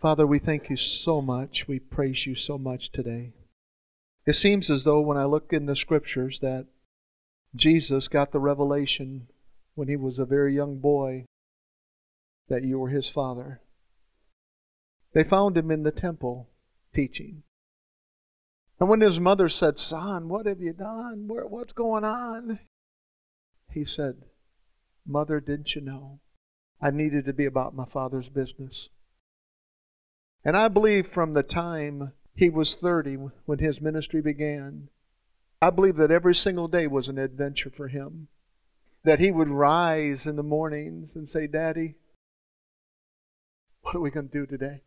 Father, we thank you so much. We praise you so much today. It seems as though when I look in the scriptures that Jesus got the revelation when he was a very young boy that you were his father. They found him in the temple teaching. And when his mother said, Son, what have you done? What's going on? He said, Mother, didn't you know? I needed to be about my father's business. And I believe from the time he was 30 when his ministry began, I believe that every single day was an adventure for him. That he would rise in the mornings and say, Daddy, what are we going to do today?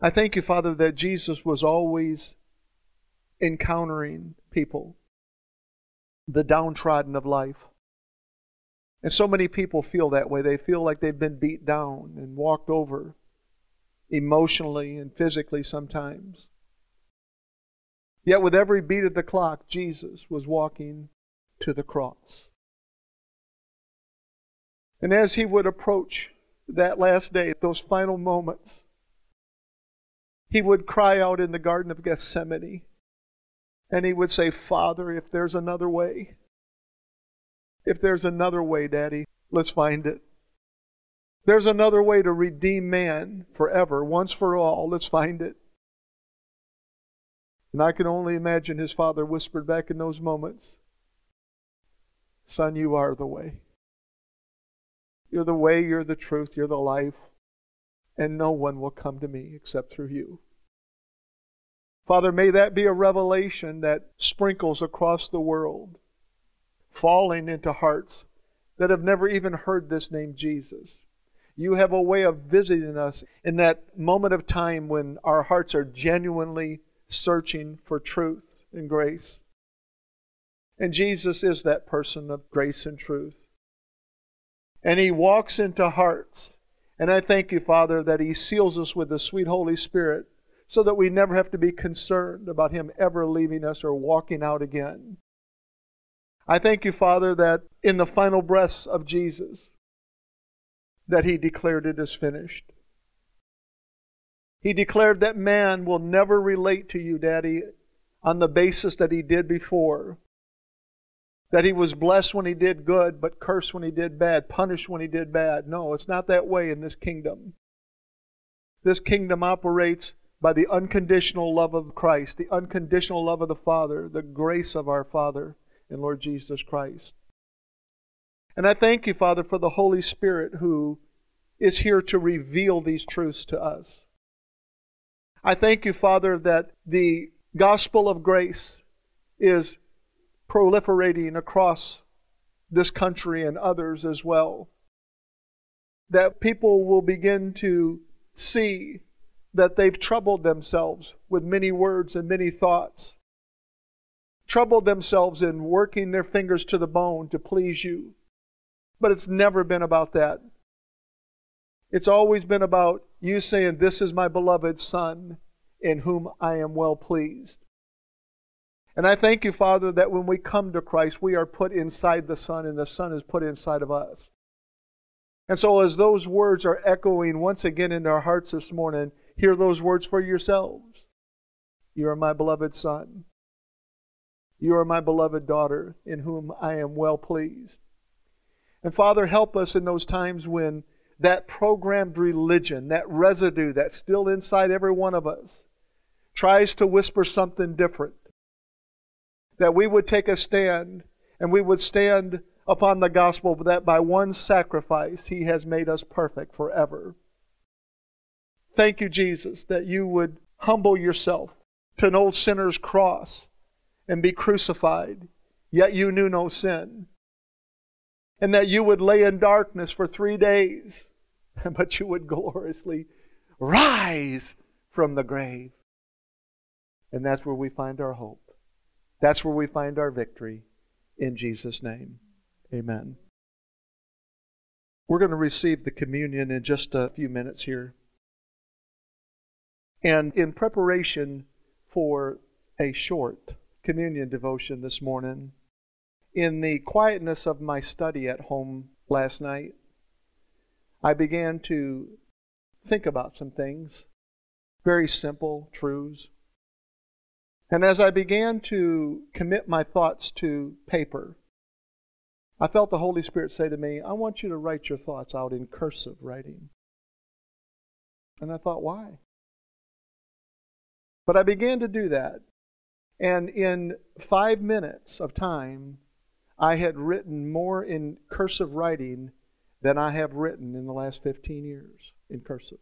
I thank you, Father, that Jesus was always encountering people, the downtrodden of life. And so many people feel that way. They feel like they've been beat down and walked over emotionally and physically sometimes. Yet, with every beat of the clock, Jesus was walking to the cross. And as he would approach that last day, those final moments, he would cry out in the Garden of Gethsemane and he would say, Father, if there's another way, if there's another way, Daddy, let's find it. There's another way to redeem man forever, once for all. Let's find it. And I can only imagine his father whispered back in those moments Son, you are the way. You're the way, you're the truth, you're the life, and no one will come to me except through you. Father, may that be a revelation that sprinkles across the world, falling into hearts that have never even heard this name Jesus. You have a way of visiting us in that moment of time when our hearts are genuinely searching for truth and grace. And Jesus is that person of grace and truth. And He walks into hearts. And I thank you, Father, that He seals us with the sweet Holy Spirit so that we never have to be concerned about Him ever leaving us or walking out again. I thank you, Father, that in the final breaths of Jesus, that he declared it is finished. He declared that man will never relate to you, Daddy, on the basis that he did before. That he was blessed when he did good, but cursed when he did bad, punished when he did bad. No, it's not that way in this kingdom. This kingdom operates by the unconditional love of Christ, the unconditional love of the Father, the grace of our Father and Lord Jesus Christ. And I thank you, Father, for the Holy Spirit who is here to reveal these truths to us. I thank you, Father, that the gospel of grace is proliferating across this country and others as well. That people will begin to see that they've troubled themselves with many words and many thoughts, troubled themselves in working their fingers to the bone to please you but it's never been about that. It's always been about you saying, This is my beloved Son, in whom I am well pleased. And I thank you, Father, that when we come to Christ, we are put inside the Son, and the Son is put inside of us. And so, as those words are echoing once again in our hearts this morning, hear those words for yourselves. You are my beloved Son. You are my beloved daughter, in whom I am well pleased. And Father, help us in those times when that programmed religion, that residue that's still inside every one of us, tries to whisper something different. That we would take a stand and we would stand upon the gospel that by one sacrifice he has made us perfect forever. Thank you, Jesus, that you would humble yourself to an old sinner's cross and be crucified, yet you knew no sin and that you would lay in darkness for three days, but you would gloriously rise from the grave. And that's where we find our hope. That's where we find our victory. In Jesus' name, amen. We're going to receive the communion in just a few minutes here. And in preparation for a short communion devotion this morning, in the quietness of my study at home last night, I began to think about some things. Very simple truths. And as I began to commit my thoughts to paper, I felt the Holy Spirit say to me, I want you to write your thoughts out in cursive writing. And I thought, why? But I began to do that. And in five minutes of time, I had written more in cursive writing than I have written in the last 15 years in cursive.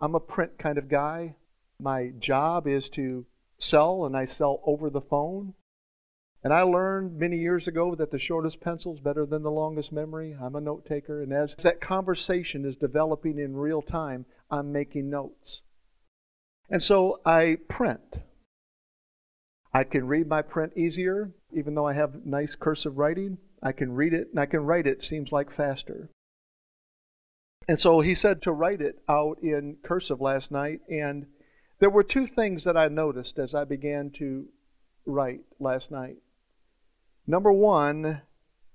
I'm a print kind of guy. My job is to sell, and I sell over the phone. And I learned many years ago that the shortest pencil is better than the longest memory. I'm a note taker, and as that conversation is developing in real time, I'm making notes. And so I print. I can read my print easier, even though I have nice cursive writing. I can read it and I can write it, seems like faster. And so he said to write it out in cursive last night, and there were two things that I noticed as I began to write last night. Number one,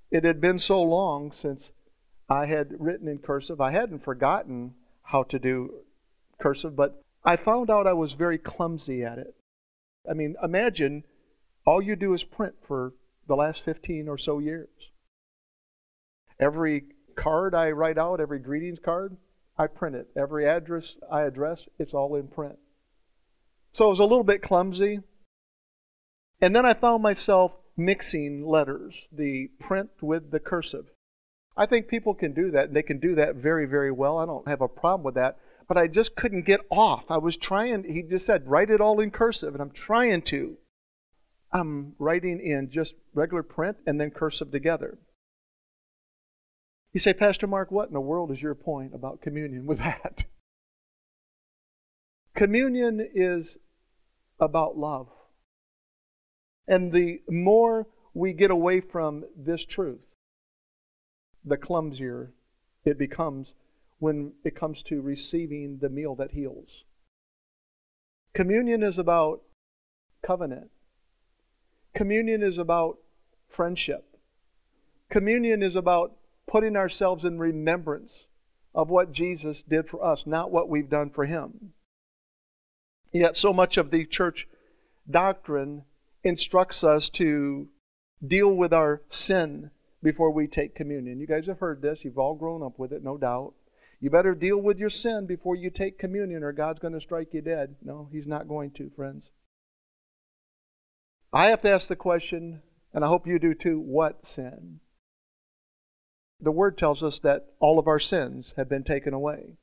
it had been so long since I had written in cursive. I hadn't forgotten how to do cursive, but I found out I was very clumsy at it. I mean, imagine all you do is print for the last 15 or so years. Every card I write out, every greetings card, I print it. Every address I address, it's all in print. So it was a little bit clumsy. And then I found myself mixing letters, the print with the cursive. I think people can do that, and they can do that very, very well. I don't have a problem with that. But I just couldn't get off. I was trying, he just said, write it all in cursive, and I'm trying to. I'm writing in just regular print and then cursive together. You say, Pastor Mark, what in the world is your point about communion with that? Communion is about love. And the more we get away from this truth, the clumsier it becomes when it comes to receiving the meal that heals. Communion is about covenant. Communion is about friendship. Communion is about putting ourselves in remembrance of what Jesus did for us, not what we've done for him. Yet, so much of the church doctrine instructs us to deal with our sin before we take communion. You guys have heard this, you've all grown up with it, no doubt. You better deal with your sin before you take communion, or God's going to strike you dead. No, He's not going to, friends. I have to ask the question, and I hope you do too what sin? The Word tells us that all of our sins have been taken away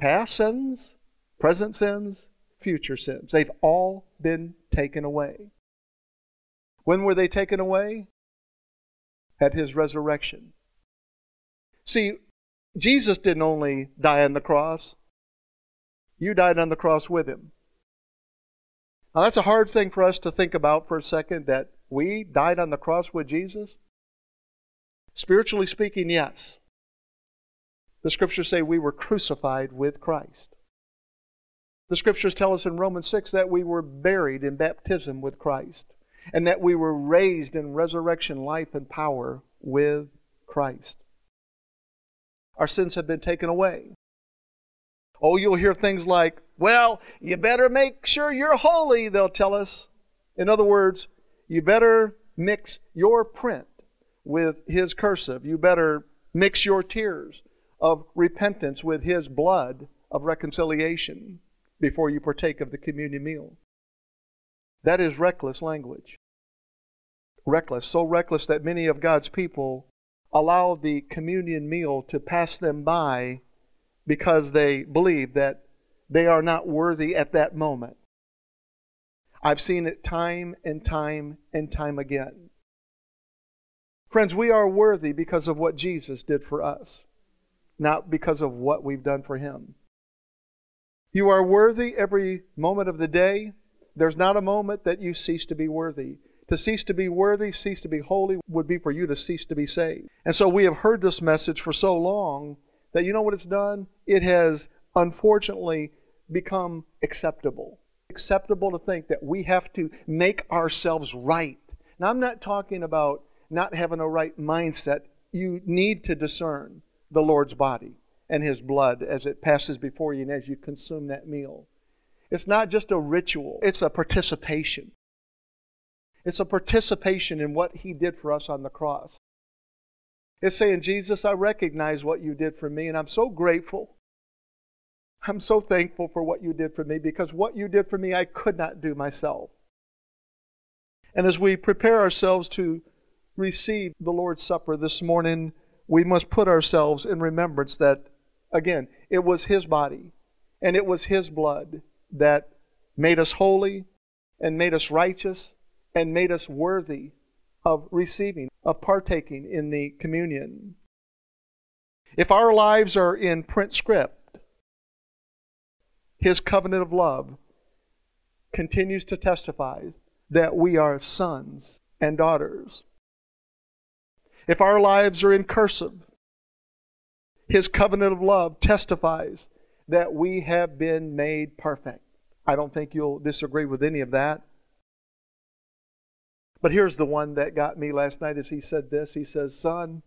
past sins, present sins, future sins. They've all been taken away. When were they taken away? At his resurrection. See, Jesus didn't only die on the cross, you died on the cross with him. Now, that's a hard thing for us to think about for a second that we died on the cross with Jesus. Spiritually speaking, yes. The scriptures say we were crucified with Christ. The scriptures tell us in Romans 6 that we were buried in baptism with Christ and that we were raised in resurrection life and power with Christ. Our sins have been taken away. Oh, you'll hear things like, well, you better make sure you're holy, they'll tell us. In other words, you better mix your print with his cursive. You better mix your tears of repentance with his blood of reconciliation before you partake of the communion meal. That is reckless language. Reckless, so reckless that many of God's people allow the communion meal to pass them by because they believe that they are not worthy at that moment. I've seen it time and time and time again. Friends, we are worthy because of what Jesus did for us, not because of what we've done for him. You are worthy every moment of the day. There's not a moment that you cease to be worthy. To cease to be worthy, cease to be holy, would be for you to cease to be saved. And so we have heard this message for so long that you know what it's done? It has unfortunately become acceptable. Acceptable to think that we have to make ourselves right. Now, I'm not talking about not having a right mindset. You need to discern the Lord's body. and his blood as it passes before you and as you consume that meal. It's not just a ritual, it's a participation. It's a participation in what he did for us on the cross. It's saying, Jesus, I recognize what you did for me, and I'm so grateful. I'm so thankful for what you did for me because what you did for me, I could not do myself. And as we prepare ourselves to receive the Lord's Supper this morning, we must put ourselves in remembrance that, again, it was His body and it was His blood that made us holy and made us righteous and made us worthy of receiving, of partaking in the communion. If our lives are in print script, His covenant of love continues to testify that we are sons and daughters. If our lives are in cursive, His covenant of love testifies that we have been made perfect. I don't think you'll disagree with any of that. But here's the one that got me last night as he said this. He says, Son,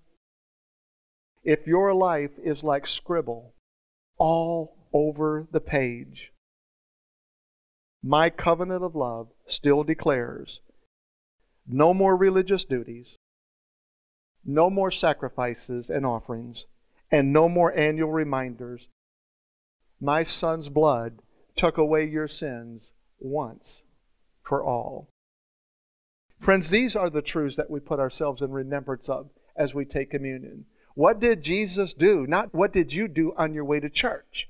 if your life is like scribble all over the page, my covenant of love still declares no more religious duties, no more sacrifices and offerings, and no more annual reminders. My son's blood took away your sins once for all. Friends, these are the truths that we put ourselves in remembrance of as we take communion. What did Jesus do? Not what did you do on your way to church.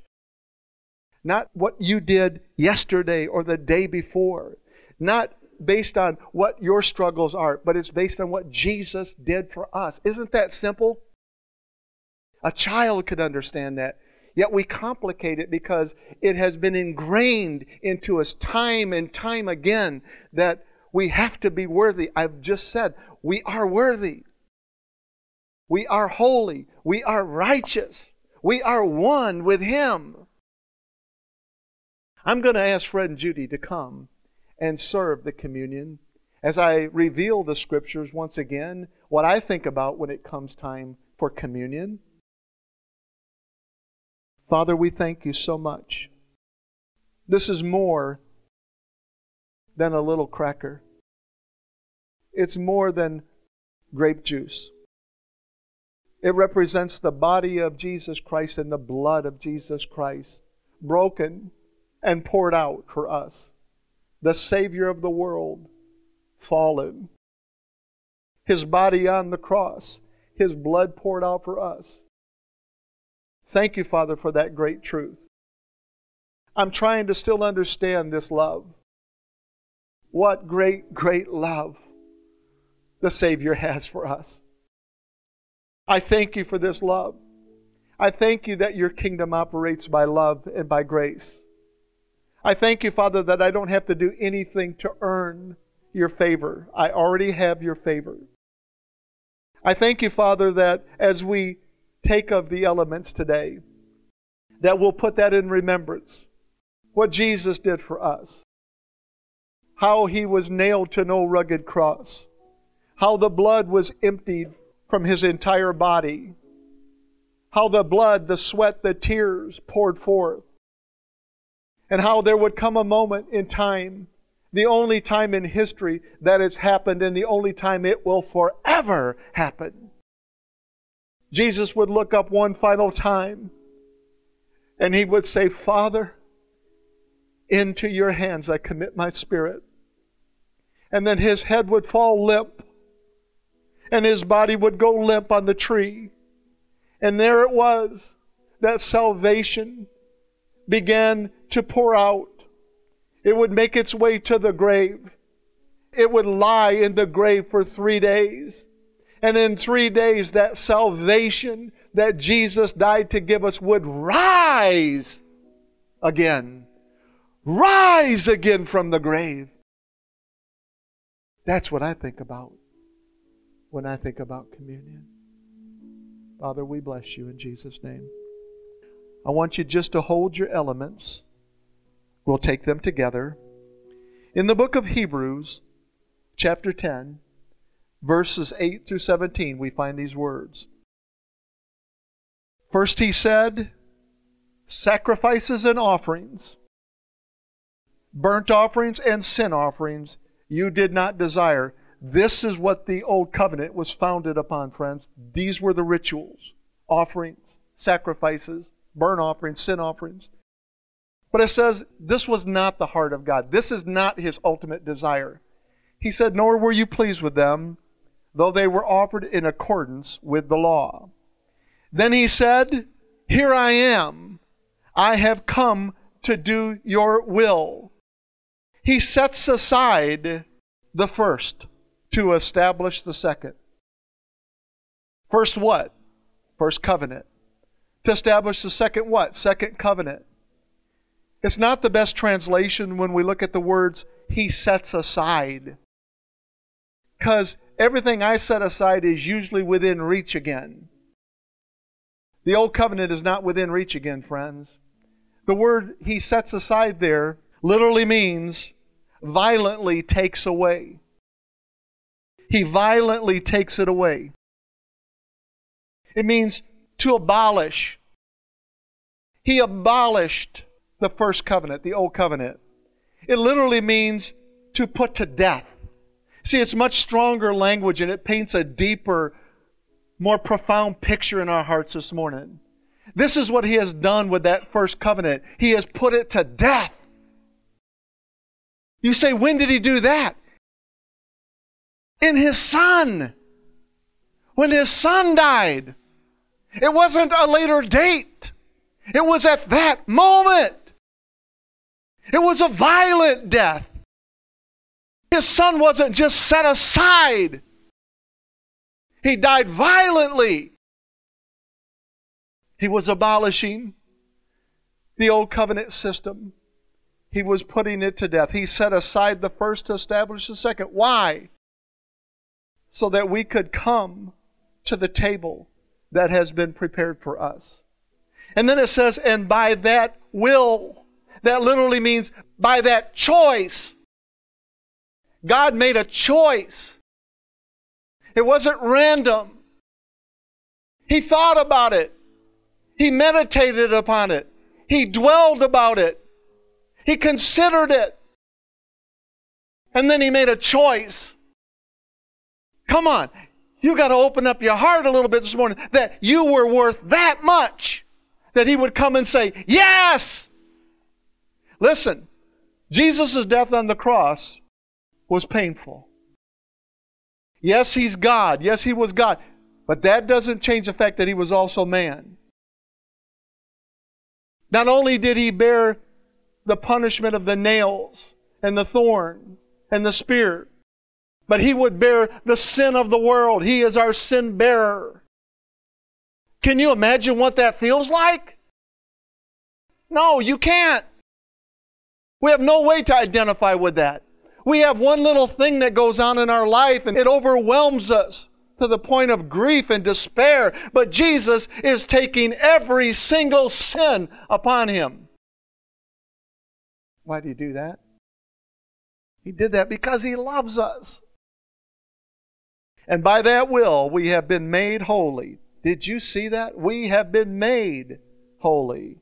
Not what you did yesterday or the day before. Not based on what your struggles are, but it's based on what Jesus did for us. Isn't that simple? A child could understand that. Yet we complicate it because it has been ingrained into us time and time again that we have to be worthy. I've just said, we are worthy. We are holy. We are righteous. We are one with Him. I'm going to ask Fred and Judy to come and serve the communion as I reveal the scriptures once again, what I think about when it comes time for communion. Father, we thank you so much. This is more than a little cracker. It's more than grape juice. It represents the body of Jesus Christ and the blood of Jesus Christ, broken and poured out for us. The Savior of the world, fallen. His body on the cross, His blood poured out for us. Thank you, Father, for that great truth. I'm trying to still understand this love. What great, great love the Savior has for us. I thank you for this love. I thank you that your kingdom operates by love and by grace. I thank you, Father, that I don't have to do anything to earn your favor. I already have your favor. I thank you, Father, that as we take of the elements today, that we'll put that in remembrance. What Jesus did for us how he was nailed to no rugged cross, how the blood was emptied from his entire body, how the blood, the sweat, the tears poured forth, and how there would come a moment in time, the only time in history that it's happened, and the only time it will forever happen. Jesus would look up one final time and he would say, Father, into your hands I commit my spirit and then his head would fall limp, and his body would go limp on the tree. And there it was that salvation began to pour out. It would make its way to the grave. It would lie in the grave for three days. And in three days, that salvation that Jesus died to give us would rise again. Rise again from the grave. That's what I think about when I think about communion. Father, we bless you in Jesus' name. I want you just to hold your elements. We'll take them together. In the book of Hebrews, chapter 10, verses 8 through 17, we find these words First, he said, sacrifices and offerings, burnt offerings and sin offerings, you did not desire. This is what the old covenant was founded upon, friends. These were the rituals, offerings, sacrifices, burnt offerings, sin offerings. But it says this was not the heart of God. This is not his ultimate desire. He said, Nor were you pleased with them, though they were offered in accordance with the law. Then he said, Here I am. I have come to do your will. He sets aside the first to establish the second. First, what? First covenant. To establish the second, what? Second covenant. It's not the best translation when we look at the words, He sets aside. Because everything I set aside is usually within reach again. The old covenant is not within reach again, friends. The word he sets aside there literally means violently takes away. He violently takes it away. It means to abolish. He abolished the first covenant, the old covenant. It literally means to put to death. See, it's much stronger language and it paints a deeper, more profound picture in our hearts this morning. This is what he has done with that first covenant. He has put it to death. You say, when did he do that? In his son. When his son died. It wasn't a later date. It was at that moment. It was a violent death. His son wasn't just set aside, he died violently. He was abolishing the old covenant system. He was putting it to death. He set aside the first to establish the second. Why? So that we could come to the table that has been prepared for us. And then it says, and by that will. That literally means by that choice. God made a choice. It wasn't random. He thought about it. He meditated upon it. He dwelled about it. He considered it. And then he made a choice. Come on. You got to open up your heart a little bit this morning that you were worth that much that he would come and say, Yes! Listen, Jesus' death on the cross was painful. Yes, he's God. Yes, he was God. But that doesn't change the fact that he was also man. Not only did he bear the punishment of the nails and the thorn and the spear, but he would bear the sin of the world. He is our sin bearer. Can you imagine what that feels like? No, you can't. We have no way to identify with that. We have one little thing that goes on in our life and it overwhelms us to the point of grief and despair. But Jesus is taking every single sin upon him. Why did he do that? He did that because he loves us. And by that will, we have been made holy. Did you see that? We have been made holy.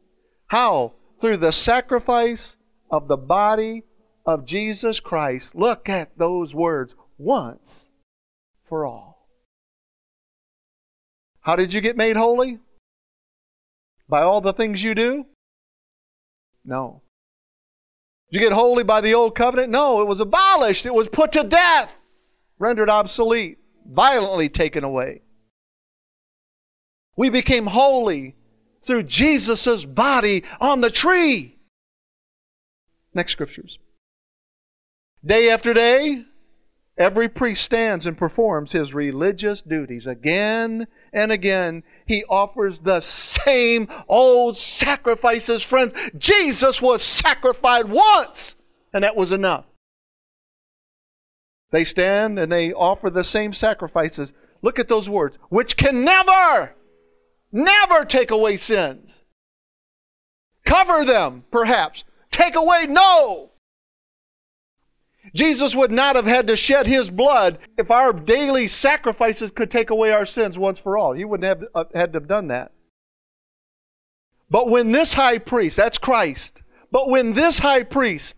How? Through the sacrifice of the body of Jesus Christ. Look at those words once for all. How did you get made holy? By all the things you do? No. Did you get holy by the old covenant? No, it was abolished. It was put to death, rendered obsolete, violently taken away. We became holy through Jesus' body on the tree. Next scriptures. Day after day, every priest stands and performs his religious duties again and again, he offers the same old sacrifices, friends. Jesus was sacrificed once, and that was enough. They stand and they offer the same sacrifices. Look at those words, which can never, never take away sins. Cover them, perhaps. Take away, no. Jesus would not have had to shed his blood if our daily sacrifices could take away our sins once for all. He wouldn't have uh, had to have done that. But when this high priest, that's Christ, but when this high priest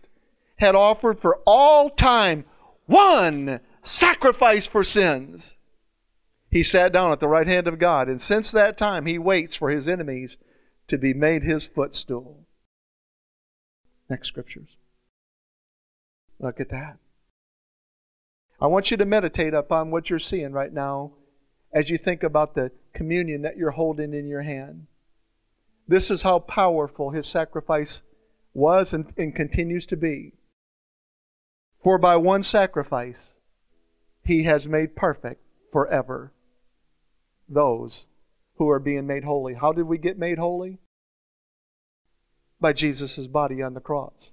had offered for all time one sacrifice for sins, he sat down at the right hand of God, and since that time he waits for his enemies to be made his footstool. Next scriptures. Look at that. I want you to meditate upon what you're seeing right now as you think about the communion that you're holding in your hand. This is how powerful his sacrifice was and, and continues to be. For by one sacrifice, he has made perfect forever those who are being made holy. How did we get made holy? By Jesus' body on the cross.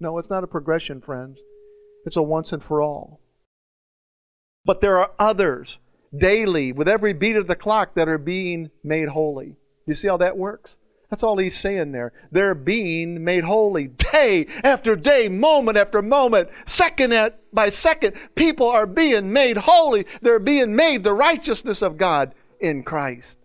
No, it's not a progression, friends. It's a once and for all. But there are others daily, with every beat of the clock, that are being made holy. You see how that works? That's all he's saying there. They're being made holy day after day, moment after moment, second at, by second. People are being made holy. They're being made the righteousness of God in Christ.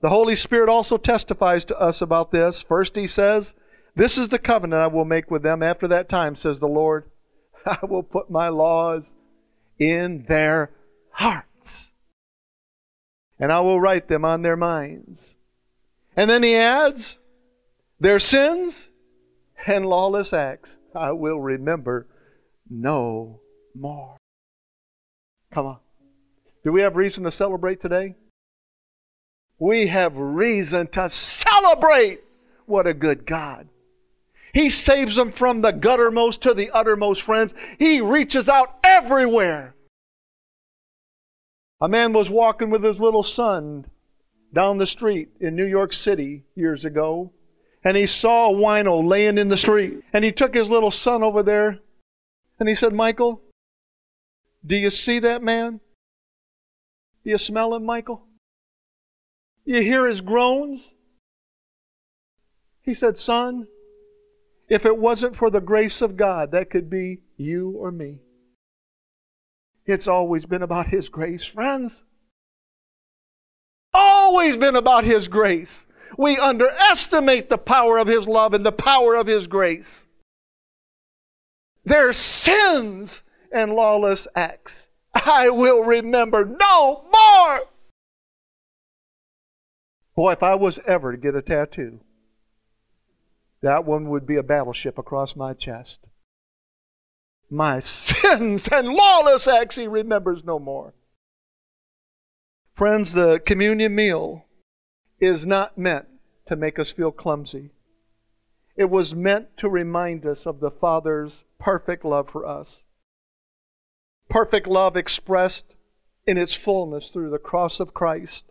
The Holy Spirit also testifies to us about this. First, he says, This is the covenant I will make with them after that time, says the Lord. I will put my laws in their hearts, and I will write them on their minds. And then he adds, Their sins and lawless acts I will remember no more. Come on. Do we have reason to celebrate today? We have reason to celebrate. What a good God. He saves them from the guttermost to the uttermost, friends. He reaches out everywhere. A man was walking with his little son down the street in New York City years ago, and he saw a wino laying in the street. And he took his little son over there, and he said, Michael, do you see that man? Do you smell him, Michael? You hear his groans? He said, Son, if it wasn't for the grace of God, that could be you or me. It's always been about His grace, friends. Always been about His grace. We underestimate the power of His love and the power of His grace. Their sins and lawless acts I will remember no more. Boy, if I was ever to get a tattoo, that one would be a battleship across my chest. My sins and lawless acts he remembers no more. Friends, the communion meal is not meant to make us feel clumsy. It was meant to remind us of the Father's perfect love for us. Perfect love expressed in its fullness through the cross of Christ.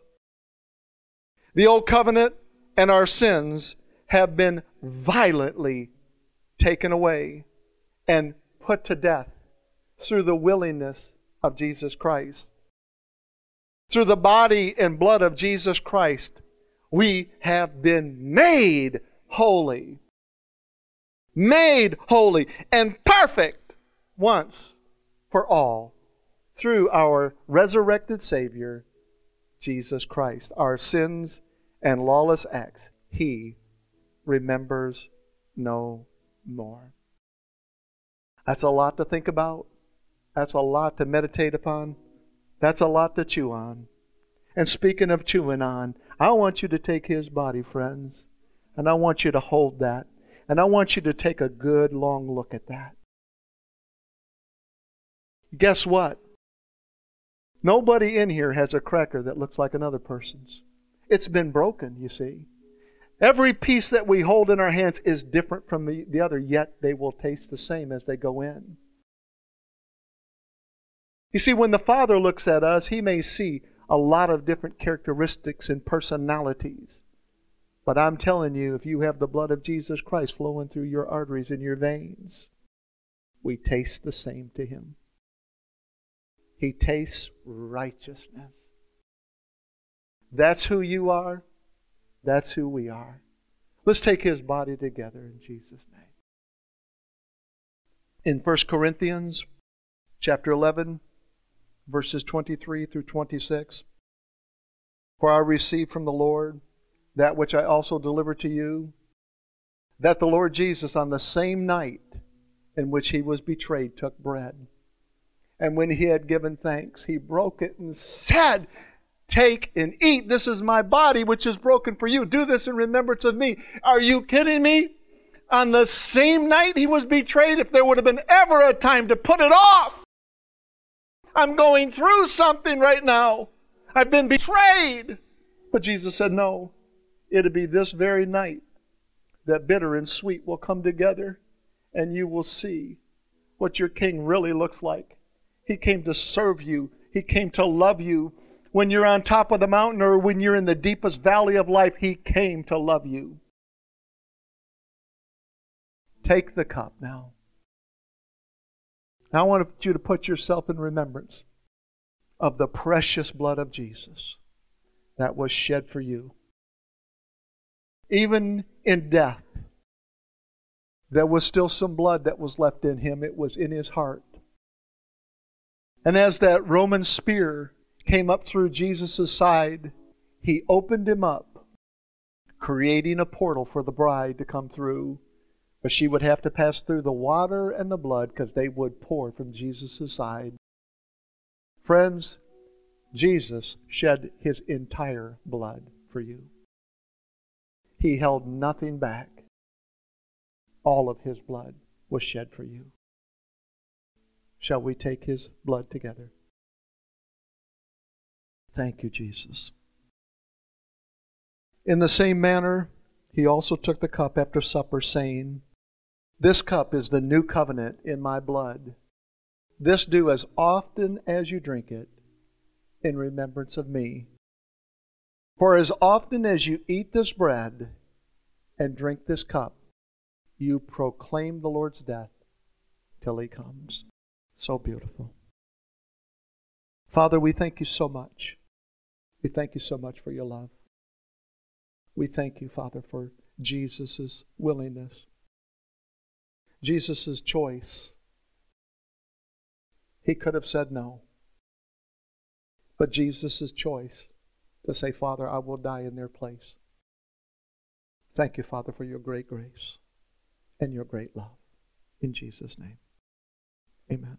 The old covenant and our sins have been violently taken away and put to death through the willingness of Jesus Christ. Through the body and blood of Jesus Christ, we have been made holy. Made holy and perfect once for all through our resurrected Savior, Jesus Christ. Our sins and lawless acts, He remembers no more. That's a lot to think about. That's a lot to meditate upon. That's a lot to chew on. And speaking of chewing on, I want you to take His body, friends, and I want you to hold that. And I want you to take a good long look at that. Guess what? Nobody in here has a cracker that looks like another person's. It's been broken, you see. Every piece that we hold in our hands is different from the, the other, yet they will taste the same as they go in. You see, when the Father looks at us, He may see a lot of different characteristics and personalities. But I'm telling you, if you have the blood of Jesus Christ flowing through your arteries and your veins, we taste the same to Him. He tastes righteousness. That's who you are. That's who we are. Let's take his body together in Jesus' name. In 1 Corinthians chapter 11, verses 23 through 26. For I received from the Lord that which I also delivered to you, that the Lord Jesus, on the same night in which he was betrayed, took bread. And when he had given thanks, he broke it and said, Take and eat. This is my body, which is broken for you. Do this in remembrance of me. Are you kidding me? On the same night he was betrayed, if there would have been ever a time to put it off, I'm going through something right now. I've been betrayed. But Jesus said, No, it'll be this very night that bitter and sweet will come together, and you will see what your king really looks like. He came to serve you, he came to love you. When you're on top of the mountain or when you're in the deepest valley of life, he came to love you. Take the cup now. Now I want you to put yourself in remembrance of the precious blood of Jesus that was shed for you. Even in death, there was still some blood that was left in him. It was in his heart. And as that Roman spear came up through Jesus' side, he opened him up, creating a portal for the bride to come through. But she would have to pass through the water and the blood because they would pour from Jesus' side. Friends, Jesus shed his entire blood for you. He held nothing back. All of his blood was shed for you. Shall we take his blood together? Thank you, Jesus. In the same manner, he also took the cup after supper, saying, This cup is the new covenant in my blood. This do as often as you drink it in remembrance of me. For as often as you eat this bread and drink this cup, you proclaim the Lord's death till he comes. So beautiful. Father, we thank you so much. We thank you so much for your love. We thank you, Father, for Jesus' willingness, Jesus' choice. He could have said no. But Jesus' choice to say, Father, I will die in their place. Thank you, Father, for your great grace and your great love. In Jesus' name, amen.